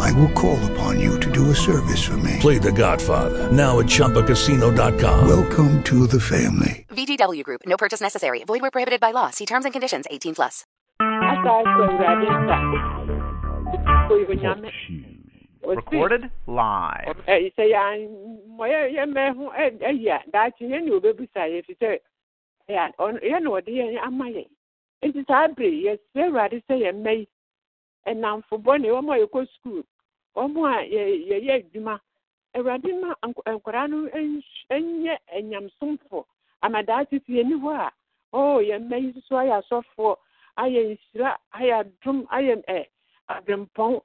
I will call upon you to do a service for me. Play The Godfather now at ChumbaCasino.com. Welcome to the family. VGW Group. No purchase necessary. Void where prohibited by law. See terms and conditions. 18 plus. Recorded live. sɛ yɛ yɛ mɛho ayi a daakye yɛn ne obɛbusa yɛ fi sɛ yɛ na ɔde yɛn ama yɛ nti saa bere yɛsrɛ awurade sɛ yɛn mma yi ɛnamfo bɔne wɔn a yɛkɔ sukuu wɔn a yɛyɛ adwuma. Awurade ma nkwadaa no nyɛ anyamsomfo. Amadaakye si yɛni hɔ a ɔɔ yɛn mma yi nso ayɛ asɔfoɔ ayɛ nhyira ayɛ adom ayɛ ɛ adwempɔn.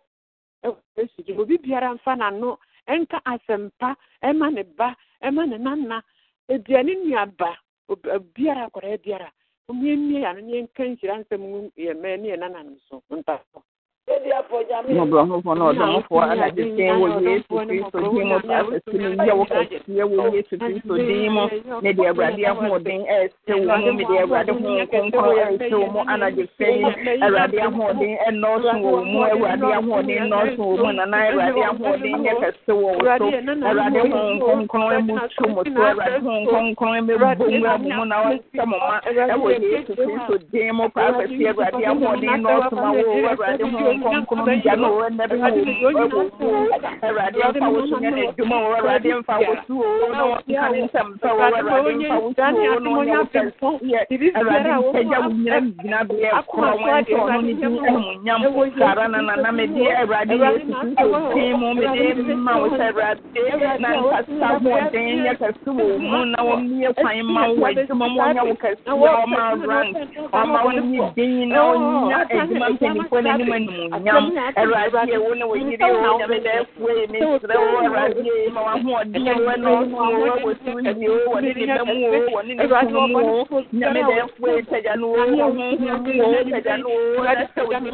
Ɛwɔ yesu gyina obi biara mfa n'ano ɛnka asɛmpa ɛma ne ba ɛma ne nana. Aduane nuaba obiara akwadaa biara wɔn yɛn yɛn ano yɛn nka nhyira nsɛm yɛn mmaa ne yɛn nananom so. ntafo. Mmɔborɔhofo na ɔdɔmfoɔ anagye sɛn wɔ yesu kristo din mu paapɛsi no yɛ wo kɛseɛ wɔ yesu kristo din mu ne deɛ awurade ahoɔden ɛɛsɛ wo mu mede awurade ho kronkron ɛɛsɛ wo mu anagye sɛn awurade ahoɔden ɛnɔɔso wɔ wo mu awurade ahoɔden nɔɔso wɔ mu nana awurade ahoɔden nyɛ kɛse wɔ wo so awurade ho kronkron mu tu mo so awurade ho kronkron mɛbɔ nwura mo mu na wɔsɛ mo ma ɛwɔ yesu kristo din mu paapɛsi awurade ahoɔden nɔɔso ma wo awurade ho kronkron gya no wɔ ɛnɛ bi wɔ mu ɛwɔ mu awurade mfa wo so nyɛ n'adwuma wɔ awurade mfa wo so na wɔnka ne nsɛm mfa wɔ awurade mfa wo so na wɔnyɛ wo kɛseɛ awurade mpagya wo nyina gyina beɛ korɔ wɔnhyɛ ɔno ne din animuonyam sara na nana mede awurade yesu kristo din mu mede ma wo sɛ awurade na nkasa hoɔden nyɛ kɛse wɔ mu na wɔmmie kwan ma wo adwuma mu ɔnyɛ wo kɛseɛ ɔma rank ɔma wo nyi din na ɔnya adwuma mpanimfoɔ n'anim animuonyam awurade wo ne wo wo nyame dɛ fue ne serɛ wo awurade ma wahoɔden wɔ ne ɔso wo wɔ sundi wo wɔ ne ne mu wo wɔ ne ne mu wo nyame dɛ fue tagya no wo wɔ honhom mu wo tagya no wo na sɛ wo ne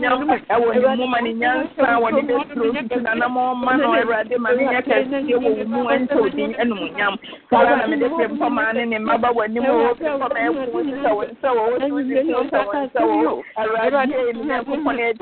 nyam ɛwɔ ne mu ma ne nyansa wɔ ne bɛsuro tutu nanam ɔma no awurade ma ne nyɛ kɛseɛ wɔ wo mu ɛnhyɛ wo din animuonyam saa na mede pɛ mpɔma ne ne mmaba wɔ anim wo pɛpɔma ɛfu sɛ wɔ wo sundi sɛ wo nsɛ wɔ awurade ne nyankopɔn ɛto nsa wo na ɛwɔ mu wo sɛ wɔ ne wɔ ne nsɛm wo awurade ma wahoɔden kronkron tumideɛ no mmɔ nwura wɔ mu firi mpɔma ho kronkron ahoɔden yɛ kɛse wɔ mu mu ɔmmɔ mo bae na ɔnye mu mfiri atamfo a wɔpɛ mu anim gu aseɛ ne nsɛm ɛwɔ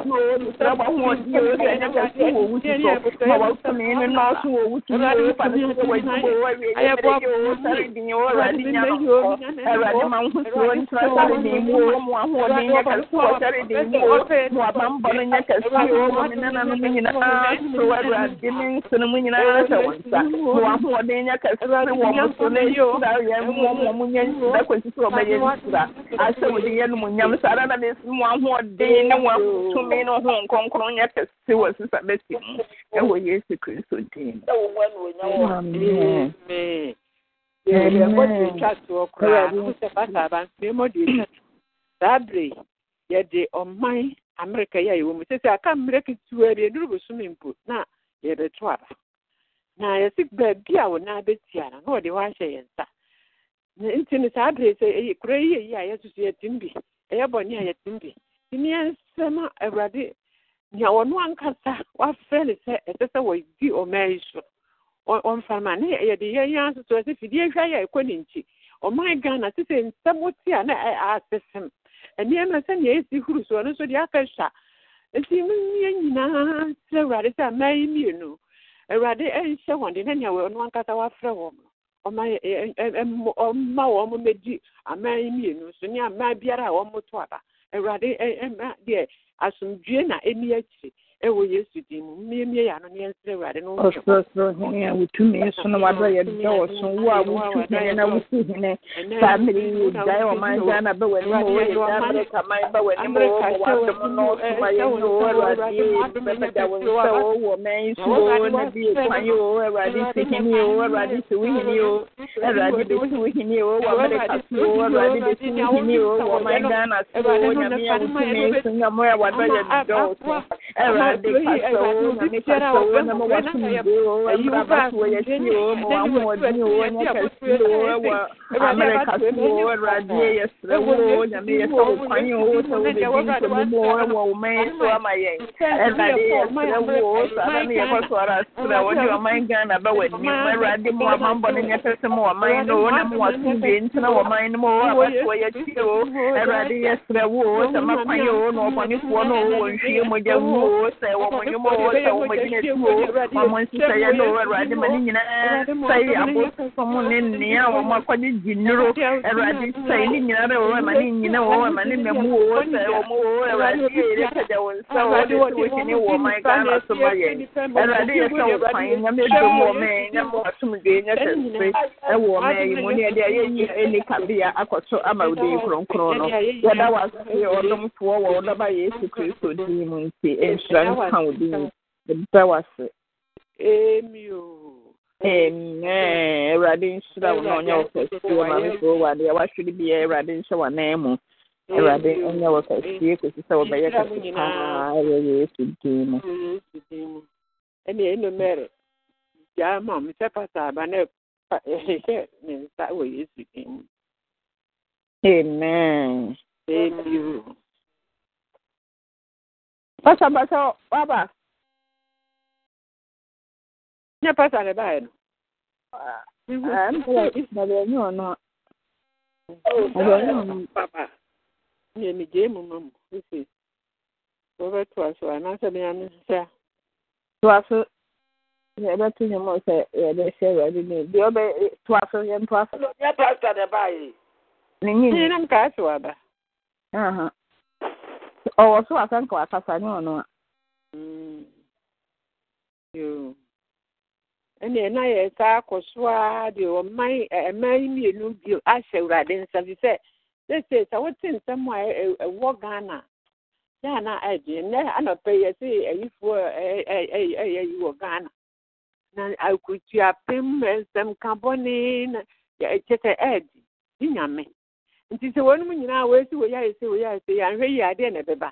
na mesi tumi ne ho nkronkron nyɛ kɛse wɔ sisa bɛsi mu ɛwɔ yesu kristo din saa yɛde ɔman amerika yi a yɛwɔ mu sɛsɛ aka mmerɛ ketewa bi ɛduru bosome mpo na yɛbɛto aba na yɛsi baabi a wo nan bɛtia no na wɔde hɔ yɛn nsa nti no saa bere sɛ kura yi yɛ yi a yɛsoso yɛtim bi ɛyɛ bɔne a yɛtim bi ne yɛnsɛm a awurade nea ɔno ankasa wafrɛ ne sɛ ɛsɛ sɛ wɔdi ɔman yi so ɔmfama ne yɛde yɛn asoso ɛsɛ fidie hwɛ yɛ ɛkɔ ne nkyi ɔman ghana sɛ nsɛm wote a na asesem nneɛma sɛnea ɛsi huru so ɔno nso deɛ aka hwa nti yɛn nyinaa srɛ awurade sɛ aman yi mmienu awurade ɛnhyɛ wɔn de na nea ɔno ankasa wafrɛ wɔn no ɔma wɔn mmɛdi aman yi mmienu so ne aman biara a wɔn to aba awurade ɛma deɛ asomdue na ɛni akyire ɛwɔ yesu din mu mmiemie yɛ ano ne yɛnsrɛ awurade no hene a wotumi so no wadɔ wo a wotu hene na wotu hene. Saa mmere yi gyae ɔman ghana bɛ w'anim o yɛ amerika man bɛ w'anim o ma wadom no ɔsoma yɛ yi o awurade bɛbɛda wo wɔ man so na bi yɛ kwan yi o awurade si hene o awurade si wo hene o awurade wo hene o wɔ amerika o awurade wo hene wɔ ɔman ghana so o nyame so nyame wadɔ yɛ awurade kasa nyame kasa o na ma wasom de o awura bato wɔ yɛsi o ma wahoɔden o nyɛ kɛse wɔ amerika so o awurade yɛsrɛ wo o nyame yɛsɛ wo kwan o sɛ wobɛdi nkɔmmom o wɔ wo man so ama yɛn awurade yɛsrɛ wo o saa ne yɛkɔ so ara serɛ wo ɔman ghana bɛ wɔ anim awurade mu amambɔ no nyɛ pɛ sɛ ma ɔman no o na ma wasom ntena wɔ man no mu o abato wɔ o awurade yɛsrɛ wo o sɛ ma kwan o na ɔbɔnefoɔ no wɔ nhwie mogya wu o sɛ wɔ mo nnwom o sɛ wɔ mo gyina tu o ma mo nhyehyɛeɛ no awurade ma ne nyinaa sɛe abosom ne nnea a wɔn akɔgye gyi nnuro awurade sɛe ne nyinaa dɛ wɔwɔ ma ne nyina wɔwɔ ma ne mmamu o sɛ wɔn o awurade yɛyɛ pagya wɔn nsa o de sɛ wɔhene wɔ ɔman ghana so ma yɛn awurade yɛ sɛ wo kwan nyame dom wɔ mɛ nyame wasomdwe nyɛ kɛse ɛwɔ ɔman yi mu ne yɛde ayɛyi ɛni kabea akɔto ama wo din kronkron no yɛda wase ɔdomfoɔ wɔ wo dɔba yesu kristo din mu nti nhyira nka wo din yɛda wase amen awurade nhyira wo na ɔnyɛ wo kɛseɛ ma me so wade a wahwere biara awurade nhyɛ w'anan mu. Awurade ɔnyɛ wo kɛseɛ kɔsi sɛ wɔbɛyɛ kɛse paa ɛwɔ yesu din mu. Ɛne ɛnomɛre gyaa ma me sɛ pasaaba na ɛhyɛ ne nsa wɔ yesu din mu. Amen. Amen. pasa pasa waba nyɛ pasa ne baɛ no. Ah, ah, eh, oh, ah, ɔno papa. Yɛ megyee mu ma mu ɛsi wɔbɛtoa so anaasɛ meame sɛ toa so yɛbɛto nwom sɛ yɛbɛhyɛ eh, awurade ne deɛ ɔbɛ eh, toa so yɛmtoa so. Nyɛ pasta ne baɛ ne nyinam kaa se waba Ɔwɔ so asanka wakasa nyɛ ɔno a. Ɛna ɛna yɛ saa akɔ so a deɛ ɔman ɛman yi mmienu bio ahyɛ awurade nsa fi sɛ sese sɛ wote nsɛm a ɛwɔ ghana yɛ ana ɛgye nnɛ anɔpɛ yɛ sɛ ayifoɔ ɛyɛ ayi wɔ ghana. Na akutuapem nsɛm ka bɔne na kyɛ sɛ ɛgye ne nyame nti sɛ wɔnom nyinaa wɔasi wɔ yɛayɛ sɛ wɔyɛ sɛ yɛanhwɛ yi adeɛ na ɛbɛba.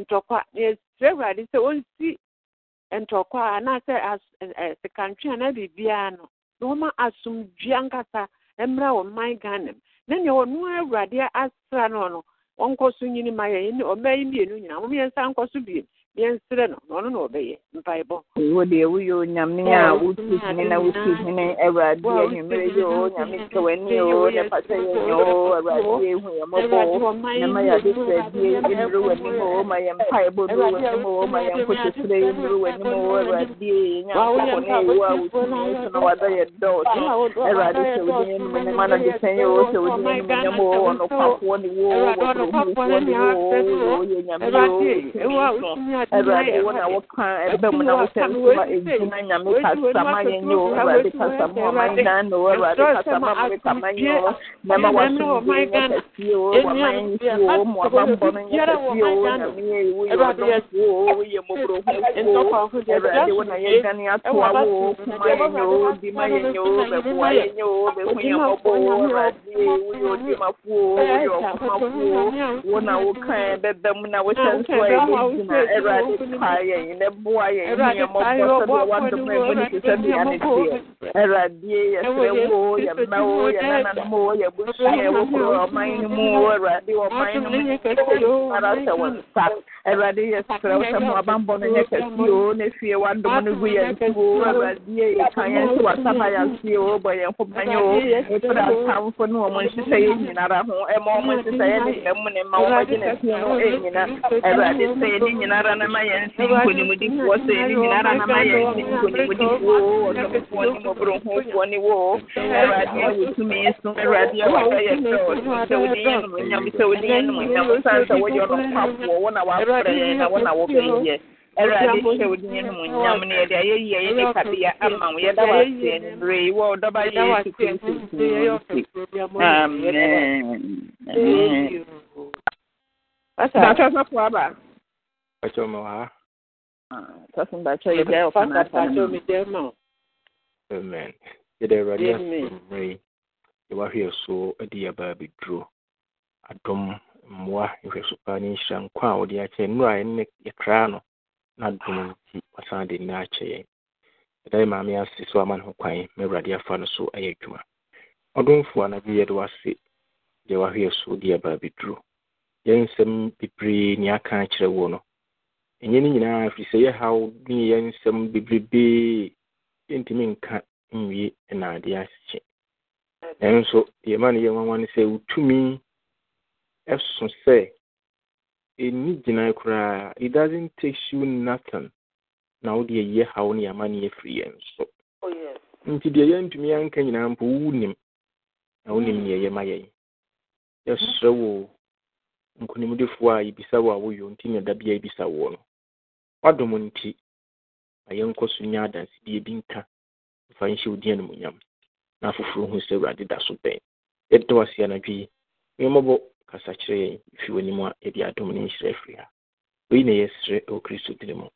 Ntɔkwa na yɛsrɛ awurade sɛ ɔnsi ntɔkwa a anaasɛ sekantwe anaa biribiara no na wɔma asomdua nkasa mmra wɔ man ghana mu. Na nea ɔno awurade asra no no ɔnkɔ so nyini ma yɛn ne ɔma yi mmienu nyinaa mo mmiɛnsa nkɔ so yɛnsrɛ no na ɔno na ɔbɛyɛ mpaebɔ wo deɛ woyɛ onyame a wotu hene na wotu hene awurade anwummerɛ o nyame sɛ w'ani o ne pata yɛnyɛ o awurade ehu yɛ mmɔbɔ o na ma yɛade sradie mmere w'anim o ma yɛ mpaebɔ w'anim o ma yɛ nkotosrɛ w'anim o awurade nyankopɔ ne a wotumi so na yɛ dɔɔso awurade sɛ ne nom nyam ana de sɛn yɛ o sɛ ne nom nyam o ɔnokwafoɔ ne wo ne wo nyame o awurade wo na woka ɛbɛ mu na wosɛ nsoma egyina nyame kasa ma yɛn nye o awurade kasa mu ɔma nyinaa na o awurade kasa ma mo kama nye na ma wasomdwe nyɛ kɛseɛ o wama nsi o mo no nyɛ kɛseɛ o nyame yɛ woyɛ ɔdɔmfoɔ o woyɛ mmɔborɔhufoɔ awurade wo na yɛdwane atoa wo kuma yɛn nye o di ma yɛn nye o bɛboa yɛn nye bɛhu yɛn mmɔbɔ o awurade woyɛ odimafoɔ woyɛ ɔkomafoɔ wo na woka bɛbɛ mu na wohyɛ nsoa yɛ awurade pa yɛn na boa yɛn nneɛma bɔ sɛdeɛ wadom ɛmu ne te sɛ dea ne teɛ awurade yɛ mma wo yɛ nananom wo yɛ busua yɛ wokoro ɔman no mu wo awurade ɔman no mu ara sɛ wo nsa awurade yɛsrɛ wo sɛ mo abambɔ no nyɛ kɛseɛ o na fie wadom no gu yɛn so o awurade yɛka yɛn sɛ wasaba yɛaseɛ o bɔ yɛn ho ban o ɛfiri atamfo ne wɔn nhyehyɛ yɛ nyinara ho ɛma wɔn nhyehyɛ yɛ ne nnamu ne ma wɔn gyina fie no ɛnyina awurade sɛ yɛ ne nyinara na ma yɛn si nkonimdifoɔ sɛ yɛ ne nyinara na ma yɛn si nkonimdifoɔ ɔdɔmfoɔ ne mmɔborɔhofoɔ ne wo awurade a wotumi so awurade a waka yɛ dɔ sɛ wode yɛ nomonyam sɛ wode yɛ nomonyam san sɛ woyɛ ɔnokwafoɔ wo na wafrɛ yɛn na wo na wobɛyɛ Awurade hyɛ wo din animuonyam na yɛde ayɛyi a yɛde kabea ama wo yɛda wo ase anwummerɛ yi wɔ ɔdɔba yesu kristo amen Bàtà sọ́kù àbà. Bàtà ọmọ wa. Sọ́kù bàtà yẹ bẹ́ẹ̀ ọ̀fọ̀ náà sọ́kù mi dẹ́ mọ̀. Amen. Yẹ́dẹ̀ Awurade asọ̀rọ̀ yi, yɛwahwɛ so de yɛba abɛduro. Adom, mmoa, nhwɛso paa ne nhyira nkwa a wɔde akyɛ nnuro a ɛne yɛkra no na adom nti wasan de nna akyɛ yɛn. Yɛda yɛ maame ase so ama ne ho kwan ma Awurade afa no so ayɛ adwuma. Ɔdomfoɔ anadwo yɛde wase deɛ wahwɛ so de yɛba abɛduro. yɛn nsɛm bebree ne aka akyerɛ wo no ɛnyɛ no nyinaa firi sɛ yɛhaw ne yɛn nsɛm bebrebee yɛntumi nka nwie na adeɛ ahyɛ nanso deɛ ma no yɛ nwanwa no sɛ wotumi ɛso sɛ ɛnni gyina koraa. It doesn't take you nothing. Na wode ɛyɛ haw ne ama ne yɛfiri yɛn so. Nti deɛ yɛntumi yɛnka nyinaa mpo wo nim na wonim ne yɛyɛ ma yɛn. Yɛsrɛ wo nkonimdifoɔ a yɛbisa wo a woyɛ nti na da bia yɛbisa woɔ no. Wadom nti ma yɛnkɔ so nya adansedie bi nka. Mfa nhyɛ wo din animuonyam. Na afoforɔ hu sɛ awurade da so bɛn. Yɛdɔ ase anadwo yi. Mmɔbɔ kasa kyerɛ yɛn fi w'anim a yɛde adom ne nhyira afiri ha wei na kristo din mu.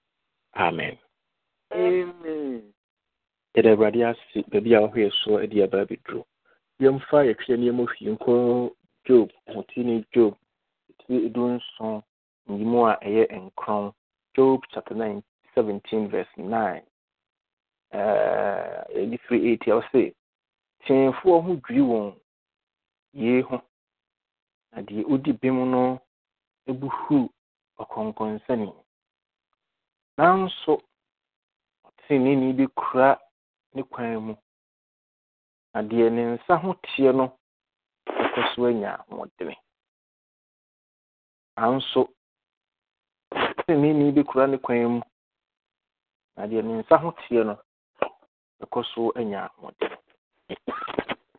Amen. Yɛda awurade ase baabi a wahwɛ soɔ ade aba abɛduro yɛmfa nneɛma nkɔ job hotini job ti edu nson nyimu a ɛyɛ nkron. Job chapter nine seventeen verse nine. Ɛɛ firi eight a ɔsɛ tiɛnfoɔ ho dwiri wɔn ho na deɛ odi bem no ebuhu ɔkɔnkɔnsani nanso ɔteneni bi kura ne kwan mu. Na deɛ ne nsa ho teɛ no ɛkɔ so anya ahoɔdene nanso teneni bi kura ne kwan mu. Na deɛ ne nsa ho teɛ no ɛkɔ so anya ahoɔden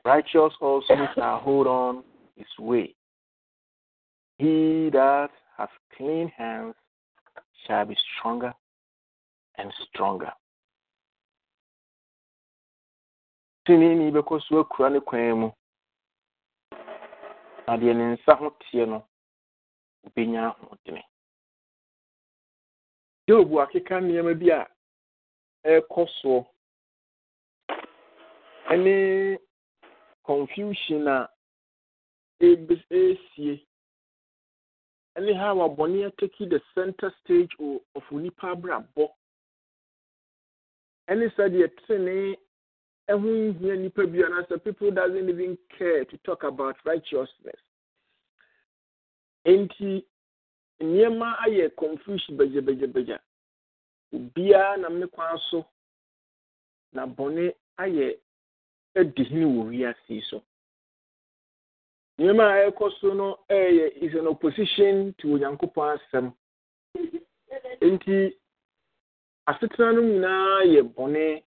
righteous also shall hold on his way. He that has clean hands shall be stronger and stronger. Teneni bɛkɔ so akura ne kwan mu. Na deɛ ne nsa no wobɛnya ahoɔdene job akeka nneɛma bi a ɛrekɔ soɔ. Confusion a ɛresie ne ha a abɔne ataki the center stage of onipa abrabɔ. Ɛne sɛdeɛ tene ɛho nhia nipa bi anaasɛ people doesn't even care to talk about righteousness. Nti nneɛma ayɛ confusion bagyabagyabagya obiara nam ne kwan so na bɔne ayɛ adi hene wɔ wiase so nneɛma a ɛrekɔ so no ɛyɛ is an opposition to onyankopɔn asɛm. Nti asetena no nyinaa yɛ bɔne.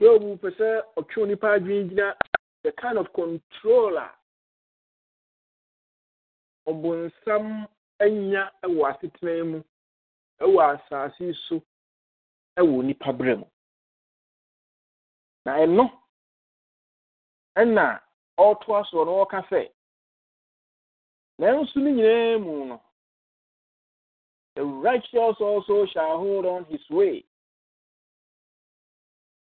Yobu pɛ sɛ ɔtwe onipa adwene gyina the kind of control a ɔbonsam anya wɔ asetena mu wɔ asase so wɔ nipa berɛ mu. Na ɛno ɛna ɔretoa soɔ no ɔka sɛ nanso no nyinaa mu no the righteous also shall hold on his way.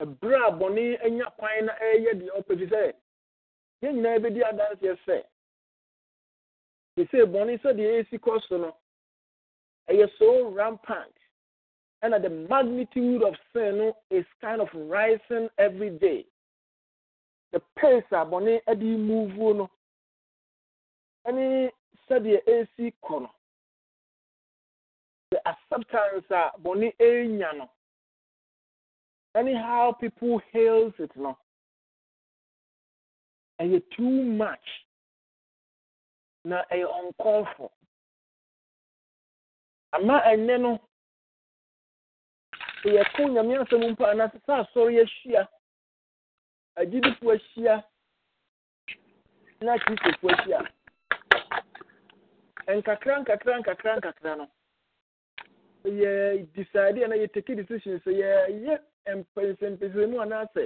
Ɛberɛ a bɔne anya kwan na ɛyɛ deɛ ɔpɛ fi sɛ yɛn nyinaa bɛdi adanseɛ sɛ sɛ bɔne sɛdeɛ ɛsi kɔ so no ɛyɛ so rampant ɛna the magnitude of sin is kind of rising every day pace a bɔne ɛde move no ɛne sɛdeɛ ɛsi kɔ no. The acceptance a bɔne ɛnya no. Ɛne how people hails it no. Ɛyɛ too much. Na ɛyɛ ɔnkɔɔfo ama ɛnɛ no yɛko nyame asɛm mpo anaasɛ sɛ asɔre ahyia agyidifoɔ ahyia. Na kristofoɔ ahyia. Nkakra nkakra nkakra nkakra no. Yɛ decide ana yɛ take decision sɛ yɛyɛ mpɛnsɛmpɛnsɛmu anaasɛ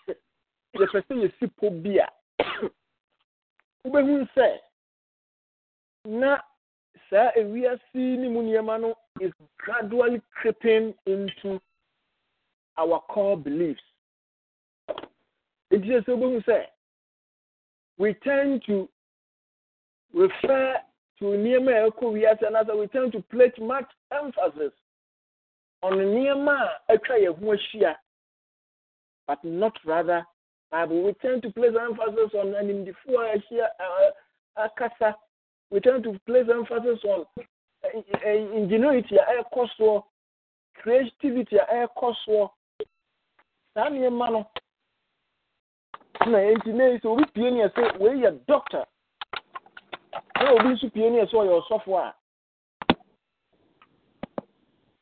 yɛpɛ sɛ yɛsi po bi a wobɛhu sɛ na saa ewiase ne mu nneɛma no is gradually creeping into our core beliefs nti sɛ wobɛhu we tend to refer to nneɛma a ɛkɔ wiase anaasɛ we tend to place much emphasis on nneɛma a atwa yɛn ho but not rather bible. We tend to place emphasis on animdifoɔ a ahyia uh, akasa. We tend to place emphasis on uh, ingenuity a ɛrekɔ soɔ creativity a ɛrekɔ soɔ saa nneɛma no na nti na sɛ obi pie ne sɛ wei yɛ doctor. Na obi nso pie ne sɛ ɔyɛ ɔsɔfo a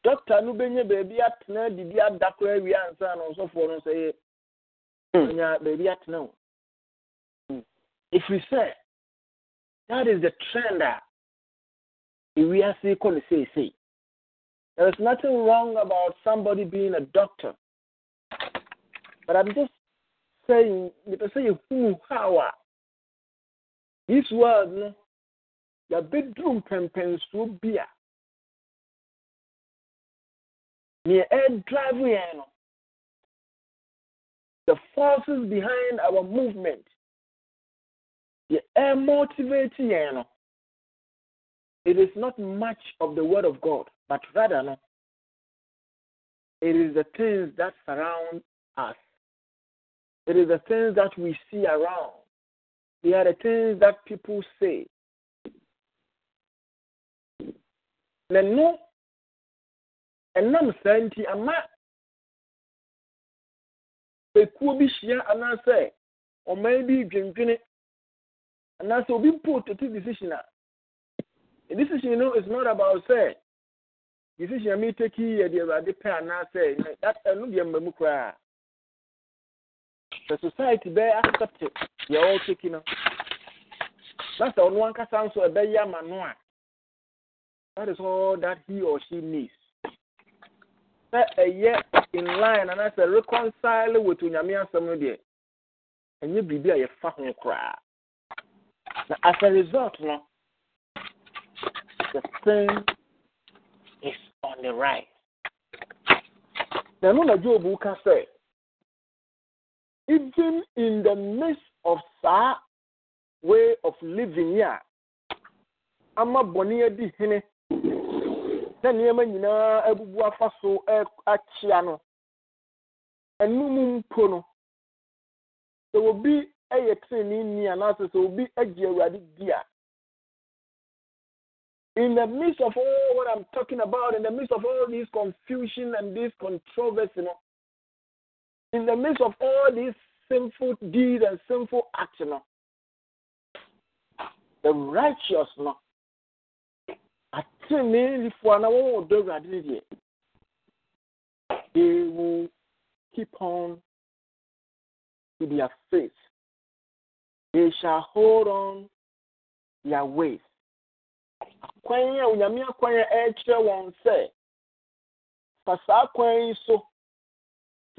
doctor no bɛnya baabi atena didi ada koraa awie ansa na ɔsɔfoɔ no sɛ yɛ hmm. ɔnya baabi atena o hmm. ɛfiri sɛ that is the trend a ewiase kɔ no seesei. There is nothing wrong about somebody being a doctor. But i'm just saying mepɛ sɛ yɛhunu how a this world no yɛabɛduru mpɛmpɛnsoɔ bi a neɛ ɛdrive yɛn no the forces behind our movement the air motivate yɛn no it is not much of the word of god but rather no it is the things that surround us it is the things that we see around they are the things that people say na no ɛnam saa nti ama ekuo bi hyia anaasɛ ɔman bi dwendwene anaasɛ obi mpo tete decision a the decision no is you know, it's not about say decision mi take yɛ deɛ awurade pɛ anaasɛ that ɛno deɛ mma mu koraa the society bɛyɛ accept deɛ ɔretake no na sɛ ɔno ankasa nso ɛbɛyɛ ama no a that is all that he or she needs. Sɛ ɛyɛ in line anaasɛ reconcile with onyame asɛm no deɛ ɛnyɛ biribi a yɛfa ho koraa. Na as a result no the thing is on the right na ɛno na job ka sɛ even in the midst of saa way of living yi a ama bɔne adi hene na nneɛma nyinaa abubu afa so akyea no ɛnum mpo no sɛ obi yɛ tenenee ni anaasɛ sɛ obi agye awurade di a in the midst of all what I'm talking about, in the midst of all this confusion and this controversy, no, in the midst of all these sinful deeds and sinful actions, the righteous, no, atteneefoɔ na wɔn wɔ dɔ awurade no deɛ they will keep on to their faith. They shall hold on their ways. Akwan a onyame akwan a ɛrekyerɛ wɔn sɛ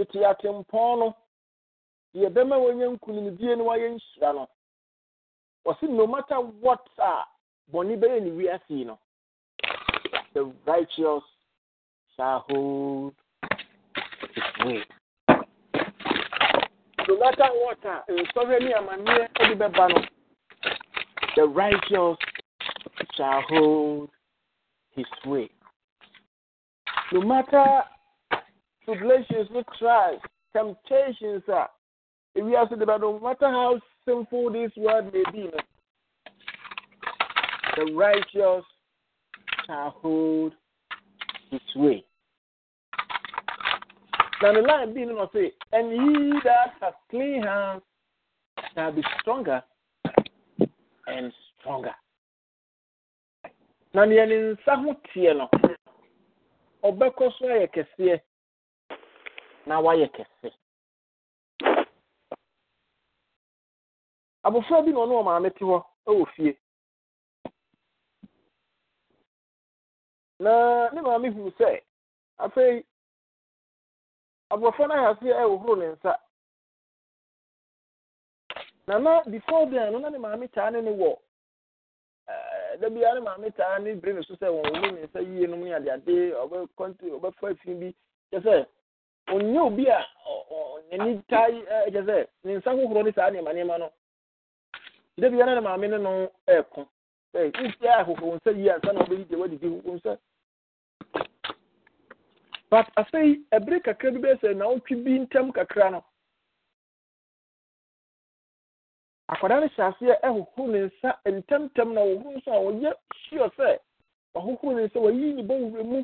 tete atempɔn no deɛ bɛma wɔnyɛ nkunimdie no nhyira no no matter what a bɛyɛ ne wiase no the righteous shall hold his way. No matter what, nsọrọ ni amaneɛ ɛde bɛba no, the righteous shall hold his way. No matter tribulations, no trials, temptations are, if we have to no matter how sinful this world may be, the righteous shall hold his way. Now the line being on say, and he that has clean hands shall be stronger and stronger. Na nea ne nsa ho teɛ no, na wayɛ kɛse. Abofra bi na ɔne ɔmaame te hɔ wɔ fie. na ne maame hu sɛ afei abɔfra no ayɛ aseɛ ɛhohoro ne nsa na na before then no na ne maame taa ne ne wɔ da biara ne maame taa ne bere ne so sɛ wɔn wɔn ne nsa yie nom ne adeade ɔbɛ kɔnti ɔbɛfa fi bi kyɛ sɛ onyɛ obi a n'ani taa kyɛ sɛ ne nsa hohoro ne saa nneɛma nneɛma no da biara ne maame ne no ɛɛko. Sɛ nsi ahohoro nsa yie ansa na ɔbɛyi deɛ wadidi hohoro nsa. But afei ɛbere kakra bi bɛyɛ sɛ n'awotwi bi ntam kakra no akwadaa no hyɛ aseɛ ɛhohoro ne nsa ntɛmtɛm na ɔhohoro nso a ɔyɛ sure sɛ ɔhohoro ne nsa wayi ne bɔwura mu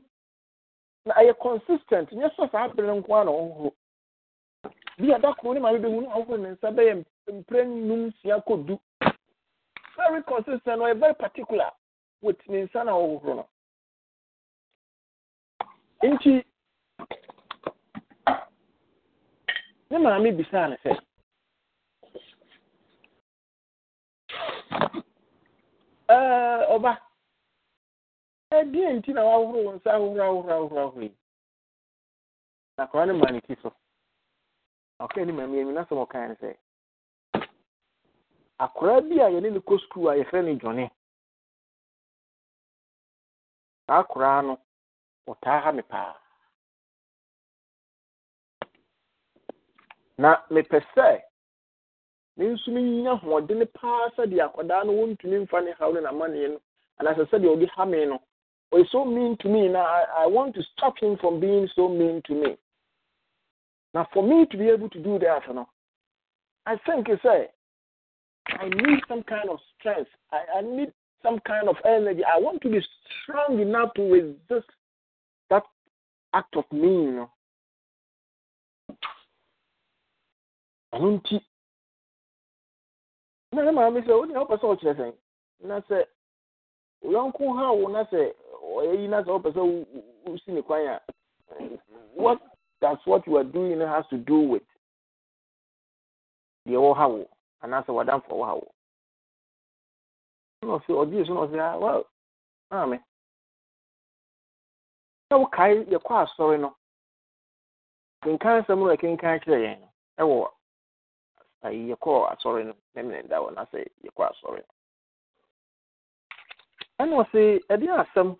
na ɛyɛ consistent. Nyɛ sɛ saa bere nko ara na ɔhohoro bi a dakoro ne maame bɛhu no ɔhohoro ne nsa bɛyɛ mpere num sia kɔ du very consistent. Ɔyɛ very particular with ne nsa na ɔhohoro no. Nti ne maame bisaa ne sɛ ọba ɛdeɛ nti na wahohoro wo nsa ahohoro ahohoro ahohoro ahohoro yi. Na kora no ma ne ti so. Na ɔka ni maame ami nasɛm ɔkae no sɛ akora bi a yɛne no kɔ sukuu a yɛfrɛ no dwɔne saa koraa no ɔtaa ha me paa. Na mepɛ sɛ me nso menya hoɔden paa sɛdeɛ akwadaa no wɔntumi mfa ne haw ne namanneɛ no anaasɛ sɛdeɛ ɔde ha me no. Ɔyɛ so mean to me. Now I, I want to stop him from being so mean to me. Now for me to be able to do that no I think say I need some kind of strength. I, I need some kind of energy. I want to be strong enough to resist that act of mean no ɛno nti na ne maame sɛ wode wopɛ sɛ ɔkyerɛ sɛn na na ɔyɛ yi na sɛ wopɛ sɛ wosi ne kwan a what does what you are doing has to do with deɛ wɔ ha wo anaasɛ wadamfo wɔ ha wo na ɔsɛ ɔgyee so na ɔsɛ ah well maame sɛ wokae yɛkɔ asɔre no. Kenkan sɛm no ɛkenkan kyerɛ yɛn no. Ɛwɔ ayi yɛkɔ asɔre no. Mene da wɔ na sɛ yɛkɔ asɔre no. Ɛna ɔse ɛde asɛm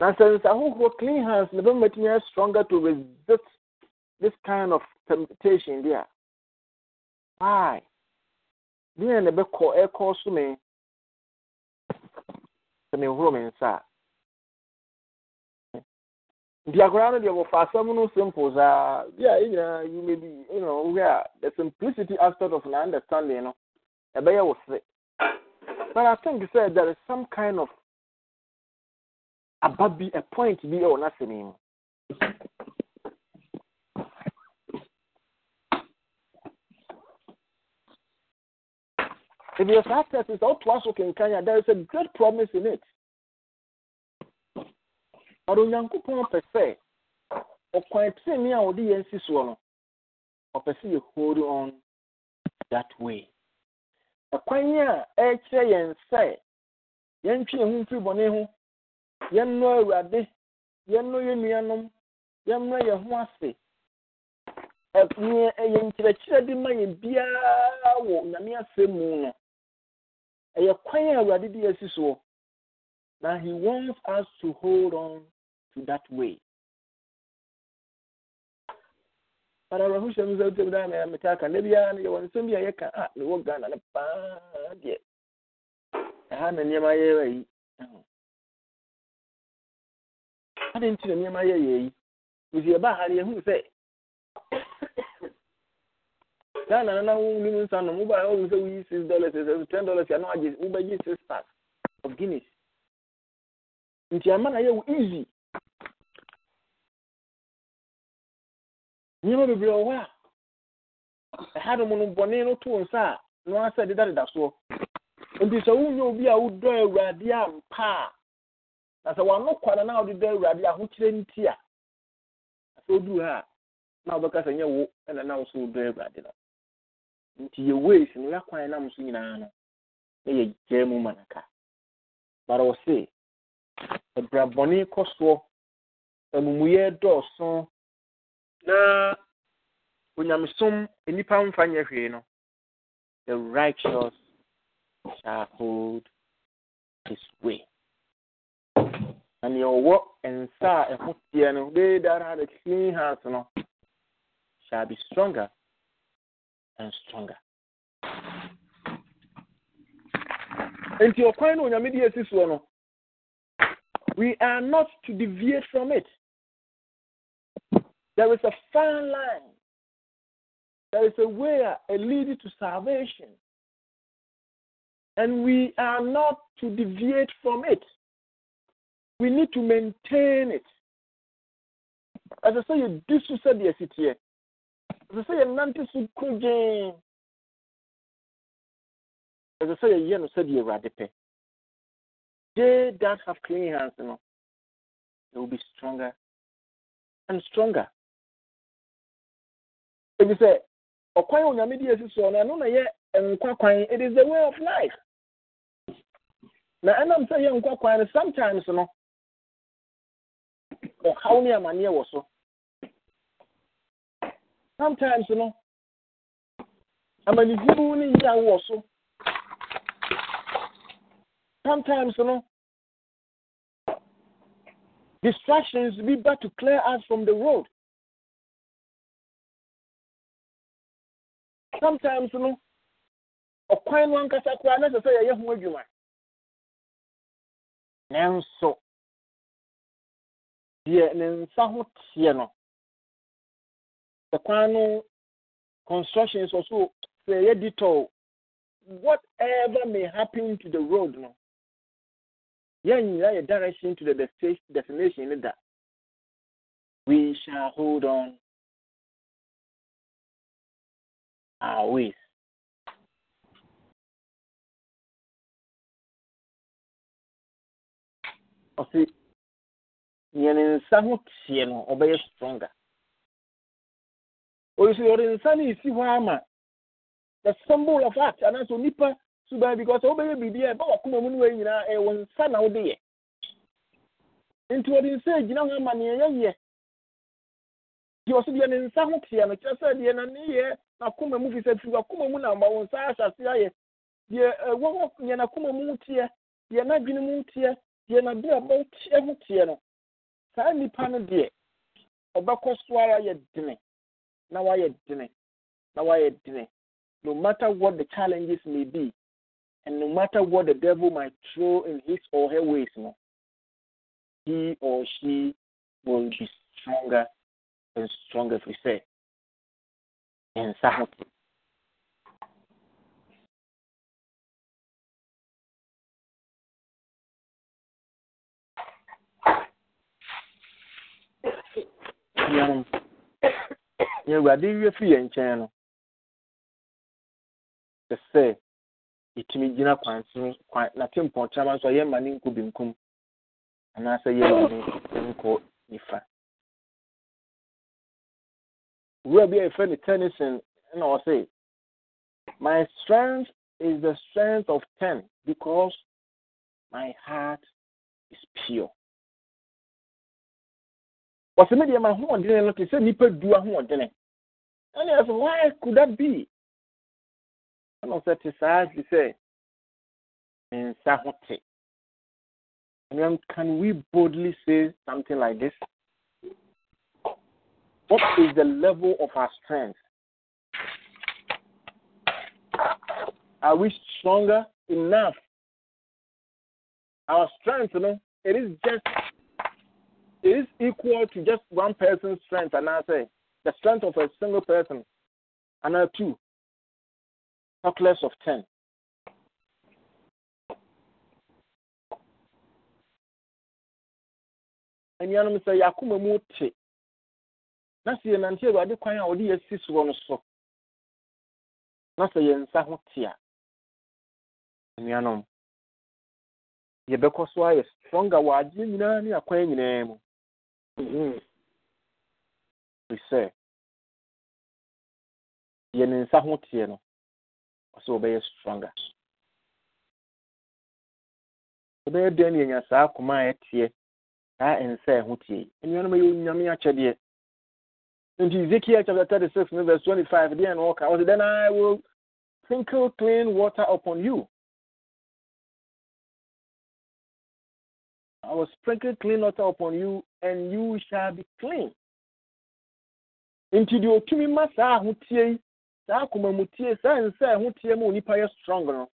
Now, since I who clean hands, never make me stronger to resist this kind of temptation there. Why? Deɛ na ɛbɛkɔ ɛkɔ so me. Sɛ mehoro me nsa a nti akwaraa no deɛ wɔfa asɛm no simple saa bi a ɛnyinaa you may be you know a the simplicity aspect of na understanding no ɛbɛyɛ wo sere but I think sɛ there is some kind of aba bi a point bi ɛwɔ n'asɛm yi mu If your saa text is out to us kenkan a there is a great promise in it. Ɔdo Nyankopɔn pɛ sɛ ɔkwan tenee a ɔde yɛn si soɔ no, ɔpɛ sɛ yɛ hold on that way. Ɛkwan a ɛrekyerɛ yɛn sɛ yɛn ho mfiri bɔne ho, yɛnnɔ Awurade, yɛnnɔ yɛn nuanom, yɛmmrɛ yɛn ho ase. Ɛyɛ ɛyɛ nkyerɛkyerɛ de ma yɛn biara wɔ Nyame asɛm mu no. ɛyɛ kwan a awurade de asi soɔ na he wants us to hold on to that way para awerɛhohyɛ mu sɛ wotam daa na mete aka na biara no yɛwɔ nsɛm bi a yɛka a mewɔ ghana no paa deɛ ɛha na nneɛma yɛra yi ade nti na nneɛma yɛ yɛ yi ɛsi yɛbaa ha no yɛhunu sɛ no na wonim nsa nom woba wohu sɛ woyi six dollars sɛ ten dollars a na wagye wobɛgye six packs of guinness. Nti ama na yɛ wo easy. Nneɛma bebree wɔ a ɛha nom no bɔne no too nsa a no asɛ dedadeda soɔ. Nti sɛ wonyɛ obi a wodɔ awurade ampa a na sɛ wano kwana na wode dɔ awurade ahokyerɛ nti a sɛ woduru ha na wobɛka sɛ nyɛ wo ɛna na wo so wodɔ awurade no. Nti yɛ ways no yɛakwan nam so nyinaa no na yɛgyaa mu ma naka. Bara wɔ se abrabɔne kɔ soɔ amumuyɛ dɔɔso na onyamesomnnipa mfa nyɛ hwee no the righteous shall hold his way na nea ɔwɔ nsa a ɛho teɛ no they that had a clean heart no shall be stronger and stronger. Nti ɔkwan no onyame de asi soɔ no we are not to deviate from it. There is a fine line. There is a way a leading to salvation. And we are not to deviate from it we need to maintain it. As I ɛsɛ sɛ yɛdi so sɛdeɛ siteɛ ɛsɛ sɛ yɛnante so krogyee ɛsɛ sɛ yɛyɛ no sɛdeɛ awurade pɛ they that have clean hands you know, they will be stronger and stronger. Ebi sɛ ɔkwan a onyame de esi soɔ no ɛno na yɛ nkwa it is the way of life. Na ɛnam sɛ yɛ nkwa sometimes no ɔhaw ne amanneɛ wɔ so? Sometimes no amanehunu ne yaw wɔ so. Sometimes no distractions be bad to clear us from the road. Sometimes no ɔkwan no ankasa koraa na sɛ sɛ yɛyɛ ho adwuma nanso deɛ ne nsa ho teɛ no. No construction nso so sɛ ɛyɛ whatever may happen to the road no yɛn nyinaa yɛ direction to the destination ne da. We shall hold on our ways. Ɔsi nea ne nsa ho teɛ no ɔbɛyɛ stronger oyisi ɔde nsa no esi hɔ ama? The symbol of art anaasɛ onipa suban because ɔbɛyɛ biribi a ɛbɛ wakoma mu no wɔ nyinaa ɛwɔ nsa na ɔde yɛ nti ɔde nsa egyina ho ama nea yɛyɛ deɛ ɔso deɛ ne nsa ho teɛ no kyerɛ sɛ deɛ yɛ n'akoma mu fi sɛ firi wakoma mu na ma wɔn nsa ahyɛ ase ayɛ deɛ ɛwɔ hɔ deɛ n'akoma mu teɛ deɛ n'adwene mu teɛ deɛ n'abrabɔ teɛ ho teɛ no saa nipa no deɛ ɔbɛkɔ so ara yɛ dene na wayɛ dene na wayɛ dene. No matter what the challenges may be and no matter what the devil might throw in his or her ways no he or she will be stronger and stronger we say. Nsa. ho yɛn awurade wie firi yɛn nkyɛn no te sɛ yɛtumi gyina kwanten kwan nate mpɔnkyɛnma nso a yɛmma ne nkɔ benkum anaasɛ yɛmma ne nkɔ nifa. Wura bi a yɛfrɛ no tennyson ɛna ɔse my strength is the strength of ten because my heart is pure wɔsɛ me deɛ ma why could that be? Ɛna ɔsɛ te saa fi sɛ ne nsa te and can we boldly say something like this? What is the level of our strength? Are we stronger enough? Our strength you know it is just is equal to just one person's strength, and I say the strength of a single person, and I two, not less of ten. And you know, say, Yakuma Muti. na sɛ yɛnante awurade kwan a ɔde yɛsi soɔ no so na sɛ yɛn nsa ho te a anuanom yɛbɛkɔ so ayɛ stronger wɔ adeɛ nyinaa ne akwan nyinaa mu firi sɛ yɛ ne nsa ho teɛ no ɔsɛ wɔbɛyɛ stronger. Wɔbɛyɛ dɛn ne yɛnya saa a ɛteɛ saa nsa ɛho tie nnuanom ɛyɛ onyame akyɛdeɛ. Nti ezekiel chapter thirty six verse twenty five deɛ na ɔka ɔsɛ then i will sprinkle clean water upon you. I will sprinkle clean water upon you and you shall be clean. Nti deɛ otumi ma saa ahotie yi saa akomamutie saa nsa ɛho tie ma onipa yɛ strong no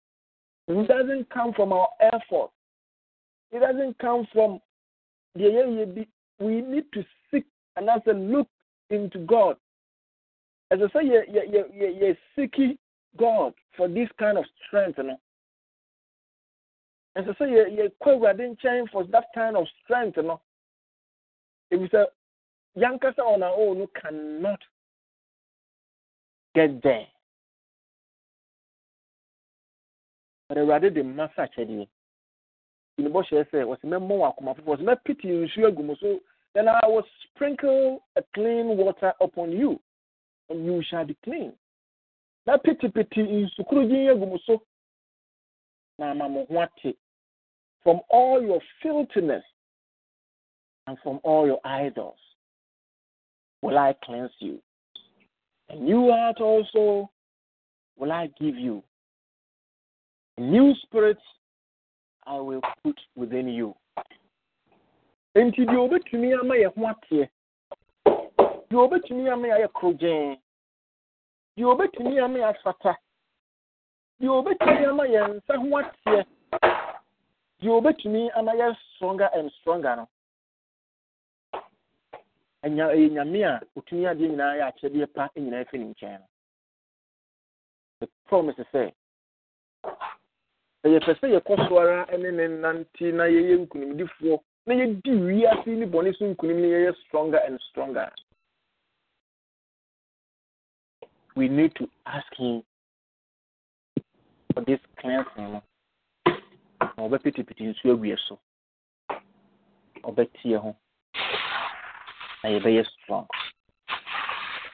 it mm-hmm. doesn't come from our effort. It doesn't come from deɛ yɛyɛ bi. We need to seek and as a look into God. Ɛsɛ sɛ yɛ yɛ yɛ yɛ yɛ seeking God for this kind of strength no. Ɛsɛ sɛ yɛ yɛ kɔ awurade nkyɛn for that kind of strength no ebi sɛ yankasa on our own who cannot get there. But awurade de mma sa akyɛdeɛ ne bɔhyɛ sɛ wɔsɛ mɛmmɔ wɔ akoma foforɔ sɛ mɛpete nsuo agu mu so then I will sprinkle a clean water upon you and you shall be clean. Na pitipiti nsukuru gyin agu mu so na ate. From all your filthiness and from all your idols will I cleanse you. A new heart also will I give you. A new spirit I will put within you. Nti deɛ obetumi ama yɛ ho ateɛ, deɛ obetumi ama yɛ ayɛ korogyen, deɛ obetumi ama yɛ afata, deɛ obetumi ama yɛ nsa ho ateɛ, deɛ obetumi ama yɛ stronger and stronger no. Ɛnya ɛyɛ eh, nyame a otumi adeɛ nyinaa yɛ akyɛdeɛ pa nyinaa fi ne nkyɛn. No. The promise sɛ yɛpɛ sɛ yɛkɔ so ara ne ne nante na yɛyɛ nkonimdifoɔ na yɛdi wiase ne bɔne so nkonim yɛyɛ stronger and stronger. We need to ask him for this cleansing. No na agu yɛ so. Ɔbɛtie ho na yɛbɛyɛ strong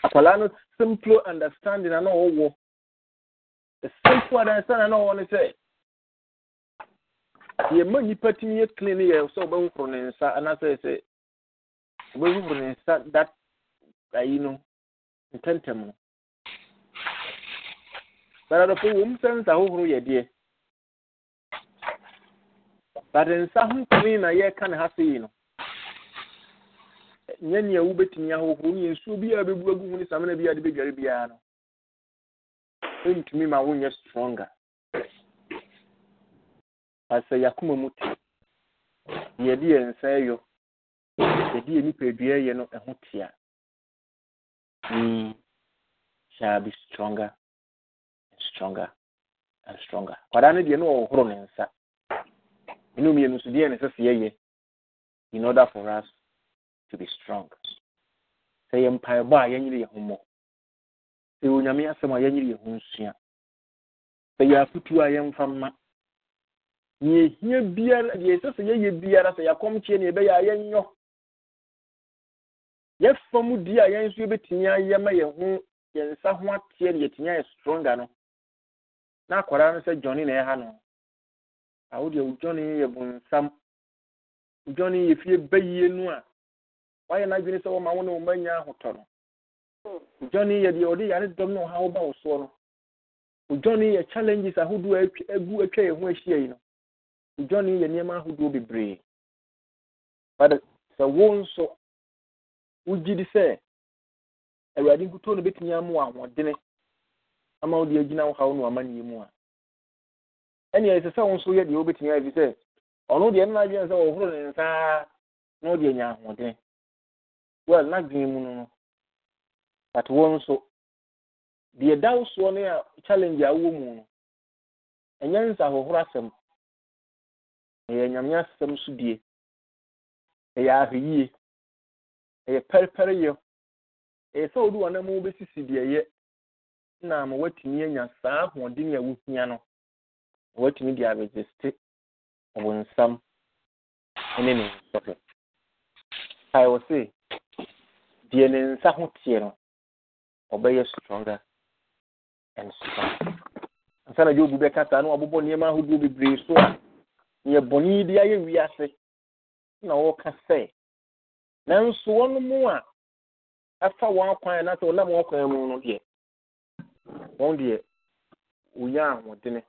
akwalaa no simple understanding na ɔwɔ the simple understanding na ɔwɔ ne sɛ yɛma nnipa tumi yɛ clean yɛ sɛ ɔbɛhohoro ne nsa anaasɛ sɛ ɔbɛhohoro ne nsa that ayi no ntɛntɛm no baradɔfo wɔ mu sɛ nsa hohoro yɛ deɛ but nsa ho clean na yɛka ne ha sɛ yi no nyɛ nea wobɛtumi ahohoro ne nsuo biara bɛbu agu mu ne samina biara de bɛdware biara no ɛntumi ma wonyɛ stronger. Asɛ yakoma mu te yɛde yɛ nsa ɛyɔ yɛde yɛn nipadua ɛyɛ no ɛho tea we shall be stronger and stronger and stronger. Kwadaa no deɛ no ɔhohoro ne nsa. Ɛno mmienu nso deɛ ne sɛ sɛ yɛyɛ in order for us to be strong. Sɛ yɛ mpaebɔ a yɛnyere yɛn ho mmɔ. Sɛ onyame asɛm a yɛnyere yɛn ho nsua. Sɛ yɛ afotuo a yɛmfa mma. Nea ehia biara deɛ ɛsɛ sɛ yɛyɛ biara sɛ yɛakɔm kyie ne yɛbɛyɛ a yɛnyɔ. Yɛfa mu di a yɛn nso yɛbɛtumi ayɛ ma yɛn ho yɛn nsa ho ateɛ ne yɛtumi ayɛ stronger no. Na akwadaa no sɛ johnny ɛha no. Awo deɛ johnny yɛ bonsam. Johnny yɛ fie bɛyie no a wayɛ n'adwene sɛ wɔma wo ne wɔn anya ahotɔ no johnny yɛ deɛ ɔde yare dɔm na ɔha ɔba wɔ soɔ no johnny yɛ challenges ahodoɔ agu atwa yɛn ho ahyia yi no johnny yɛ nneɛma ahodoɔ bebree but sɛ wo nso wogye di sɛ awurade nkutuo no bɛtumi ama wo ahoɔdene ama wode agyina wo haw no amanneɛ mu a ɛnea ɛsɛ sɛ wo nso yɛ deɛ wobɛtumi ayɛ fi sɛ ɔno deɛ no adwene sɛ ɔhoro ne nsaa na wode anya ahoɔden well n'adwene mu no no but wo nso deɛ da wo soɔ no a challenge a wowɔ mu no ɛnyɛ nsa ahohoro asɛm. Ɛyɛ nyame asɛm so die. Ɛyɛ ahweyie ɛyɛ pɛrepɛreyɛ ɛyɛ sɛ wode wɔn mu deɛ ɛyɛ na ma woatumi anya saa ahoɔden a wohia no na woatumi de aregiste ɔbonsam ne ne nsɔre a ɛwɔ se deɛ ne nsa ho teɛ no ɔbɛyɛ stronger and strong. Ansa na yobu bɛka saa na wabobɔ nneɛma ahodoɔ bebree so a neɛ bɔne yi de ayɛ wiase na wɔka sɛ nanso wɔn mu a ɛfa wɔn akwan na sɛ wɔnam wɔn kwan mu no deɛ wɔn deɛ wɔnya ahoɔdene.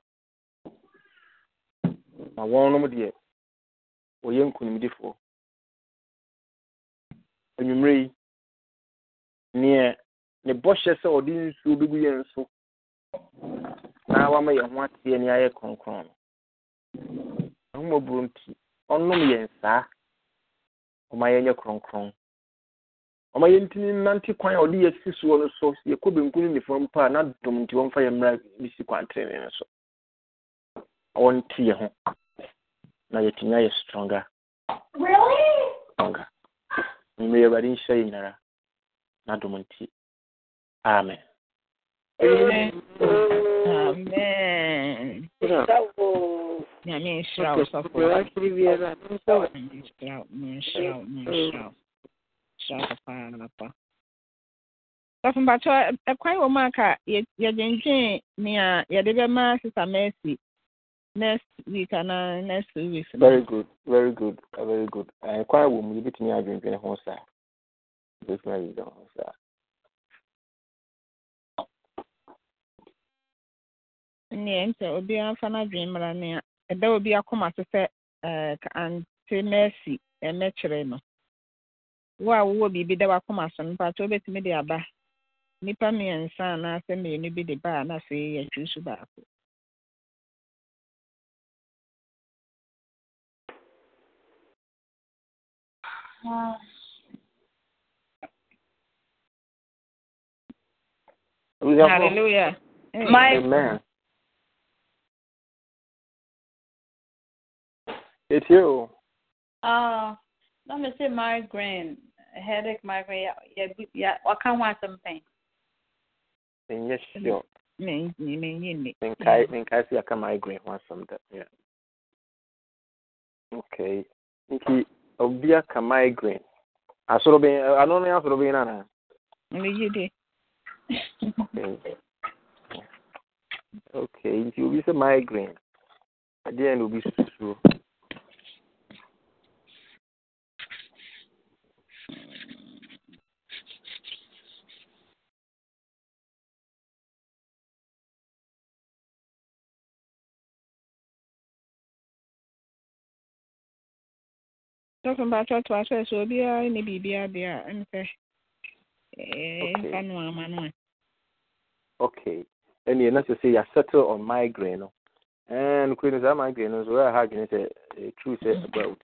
Na wɔnom deɛ wɔyɛ nkonimdifoɔ. Anwummerɛ yi neɛ ne bɔhyɛ sɛ ɔde nsuo bɛgu yɛn so na wama yɛn ho ateɛ ne ayɛ kronkron no. Ahomɔborɔ nti ɔnom yɛn saa. Ɔma yɛnyɛ kronkron. Ɔma yɛntini nante kwan a ɔde yɛsi soɔ no so yɛkɔ benku no nifa mpa a na dom nti wɔmfa yɛ mmra bisi kwantrene no so. Wɔnte yɛ ho. Na yɛtumi ayɛ stronger. Stronger. Mmerɛ awurade nhyɛ yɛ nyinara na dom nti amen Amen. Nyame nhyira wo sɔfo. Nhyira wo, nhyira wo, nhyira wo, nhyira wo papaapa. Sɔfo mpakyɛ ɛkwan wɔ mu aka yɛdwendwen nea yɛde bɛma sisa Mercy next week anaa next two weeks. Very good, very good, uh, very good. Ɛkwan wɔ mu yɛbɛtumi adwendwen ho saa. Yɛbɛtumi adwendwen ho saa. neɛ nkyɛ obiara mfa n'adwene mmara nea ɛda obi akoma so sɛ ɛɛ ante mercy ɛmɛkyerɛ no. Wo a wowɔ biribi da wakoma so no mpakyɛ wobɛtumi de aba. Nnipa mmiɛnsa anaasɛ mmienu bi de ba a na afei yɛtwi so baako. Hallelujah mm. Amen. It's you. Uh, let me say migraine, headache, migraine. Yeah, yeah. What kind of something? Yes, sure. Mm. me me me me Menkai mm. menkai si aka migraine ho asɛm da. Yeah. Okay. Nti obi aka migraine. Asoro bɛn ano uh, ne asoro bɛn nana. me yi de Okay. Okay. Nti obi sɛ migraine. Adeɛ na obi susu. sɔfo mpakyɛ to ahyɛ so obiara ne biribiara deɛ a ɛɛ mfa no ama no a Okay. ɛnneɛ na sɛ sɛ yɛasettle on migraine. No ɛɛ nokuri no saa migraine no nso wɔyɛ ha adwene sɛ ɛyɛ true sɛ ɛba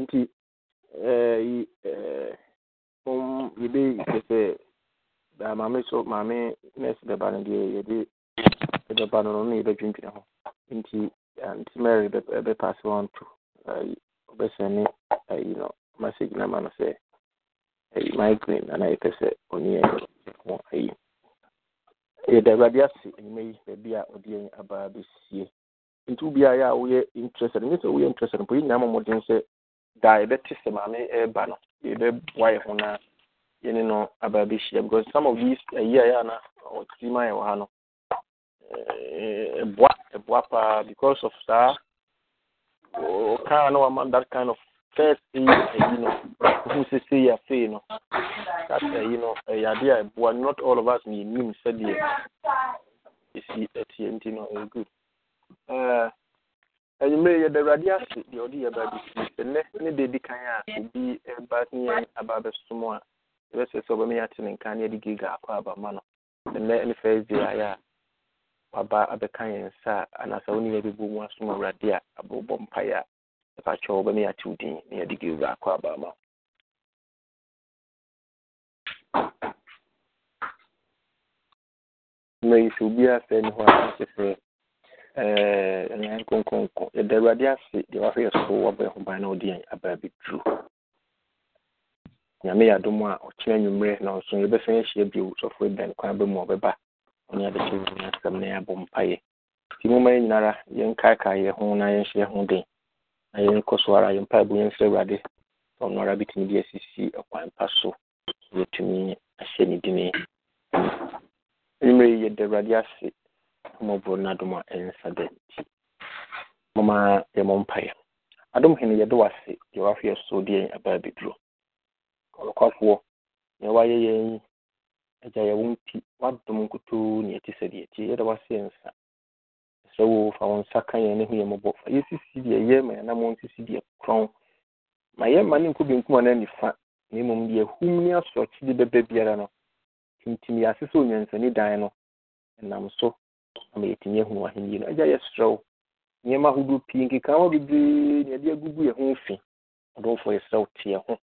nti yi ɛɛ um yɛbɛ sɛ maame so maame nurse bɛba no deɛ yɛde bɛba no no na yɛbɛdwendwene ho nti aunty mary bɛ bɛpass on to ɔbɛsɛne ɛyi no message na ma no sɛ migraine ana yɛpɛ sɛ ɔne yɛn ho ɛyi yɛda awurade ase anwuma yi baabi a ɔde yɛn aba bɛsie nti a woyɛ interested nyɛ sɛ woyɛ interested mpo yɛnyina mmɔmmɔden sɛ da yɛbɛte sɛ maame ɛreba no yɛbɛboa yɛ ho na yɛne no because some of these ayi a ana ɔtiri ma yɛ wɔ ha no ɛboa ɛboa paa because of saa ɔkaa na wama that kind of first aid ayi no wohu sɛ sei afei no that ayi no ɛyɛ adeɛ a ɛboa not all of us ne yɛnim sɛdeɛ ɛsi ɛteɛ nti no ɛyɛ good. Anwummerɛ yɛda awurade ase deɛ ɔde yɛ baa bɛsie ɛnnɛ ne da di kan a obi ɛba ne yɛn aba bɛsom a yɛbɛsɛ sɛ ɔbɛma yɛate ne nka ne yɛde giga akɔ aba ma no ɛnnɛ ne first day ayɛ a waba abɛka yɛn nsa a anaasɛ wo ne yɛ bɛbɔ mu asom awurade a abobɔ mpaeɛ a ɛpakyɛ wɔbɛma yɛate wo din ne yɛde giga akɔ aba ma mmerɛ mayi sɛ obiaa sɛ ni hɔ asɛ sɛ ɛnan konkonko. Yɛda awurade ase deɛ wahwɛ yɛ so wabɔ yɛ ho ban na wode yɛn abaa bi nyame yɛ adom a ɔkyena anwummerɛ na ɔso yɛbɛsan ahyia bio. Sɔfo dan kwan bɛ mu ɔbɛba. Ɔne abɛkyɛ nyame asɛm na yɛabɔ mpayɛ nti moma yɛ nyinara yɛnkaekae yɛ ho na yɛnhyɛ ho den. Na yɛnkɔ so ara yɛmpaabo yɛnsrɛ awurade. Ɔno ara bɛtumi de asisi ɔkwan pa so. yɛtumi ahyɛ ne din anwummerɛ yi yɛda awurade ase mmɔborɔ n'adom a ɛnsa da nti moma yɛmmɔ mpaeɛ. Adom hene yɛde wase deɛ wahwɛ yɛ so de yɛn abaa bɛduro ɔkwafoɔ nea wayɛ yɛn agya yɛwo nti wadom nkutoo ne ɛte sɛdeɛ ɛti yɛde wase yɛnsa ɛsrɛ wo fa wo nsa ka yɛn ne hu yɛn mmɔbɔ. Fa yɛsisi deɛ ɛyɛ ma yɛnamo nsisi deɛ korɔn. Ma yɛmma ne nkɔ benkum a na nifa na mmom deɛ hum ne asorɔkye de bɛba biara no. Tintim yɛase sɛ onyansani dan no. Ɛnam so ama yɛtumi ahunu ahenni no. Agya yɛserɛ wo nneɛma ahodoɔ pii nkekaawa bebree ne yɛde agugu yɛ ho fi ɔdɔmfoɔ yɛserɛ wo teɛ ho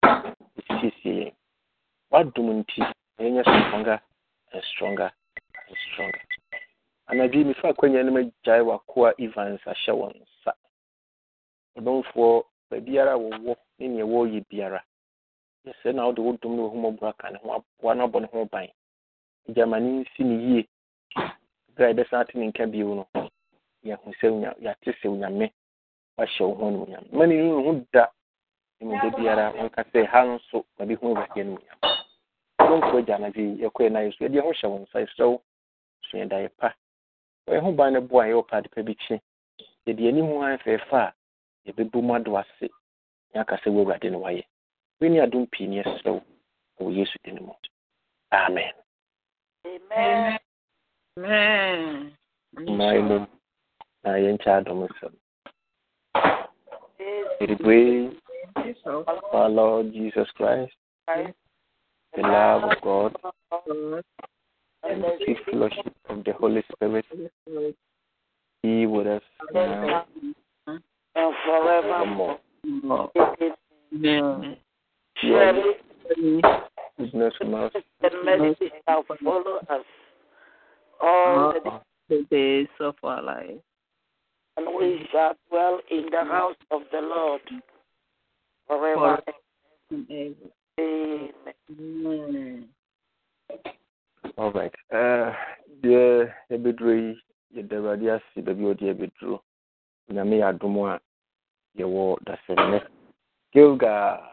ɛsiesie yɛn wadom nti yɛnyɛ stronger and stronger and stronger. Anadwo mefa akwanya no magyae wakoa evans ahyɛ wɔn nsa ɔdɔmfoɔ baabiara wɔwɔ ne neɛ wɔreyɛ biara yɛsɛ na wode wo dom ne wɔhumɔborɔ aka ne ho aboa no abɔ ne ho ban gyamane nsi ne yie berɛ a yɛbɛsan ate ne nka bio no yɛhu sɛ yɛate sɛ onyame wahyɛ wo ho animonyam ma ne nu ho da mu biara wɔnka sɛ ha nso ma bɛhu awurade animonyam ɔdɔmfoɔ agya anadwo yi yɛkɔɛ na yɛ yɛde yɛ ho hyɛ wo nsa yɛsrɛ wo so pa wɔyɛ ho ban no boa yɛwɔ pa adepa bi kye yɛde anim ho han fɛɛfa a yɛbɛbɔ mu ado ase ne sɛ woawurade no wayɛ wei adom pii ne yɛserɛ wo wɔ yesu din mu amen. Mmaa mmom na yɛnkyɛ adom nsɛm the grace of our Lord Jesus Christ, the love of God, and the sweet fellowship of the Holy Spirit be with us now and forevermore. Amen. Surely, goodness and mercy and mercy shall follow us all the days of our life. And we shall dwell in the house of the Lord forever and ever. Amen. All right. Uh, deɛ yɛbɛduro yi yɛda awurade ase baabi ɔde yɛbɛduro nyame yɛ adom a yɛwɔ dasɛnnɛ gilgal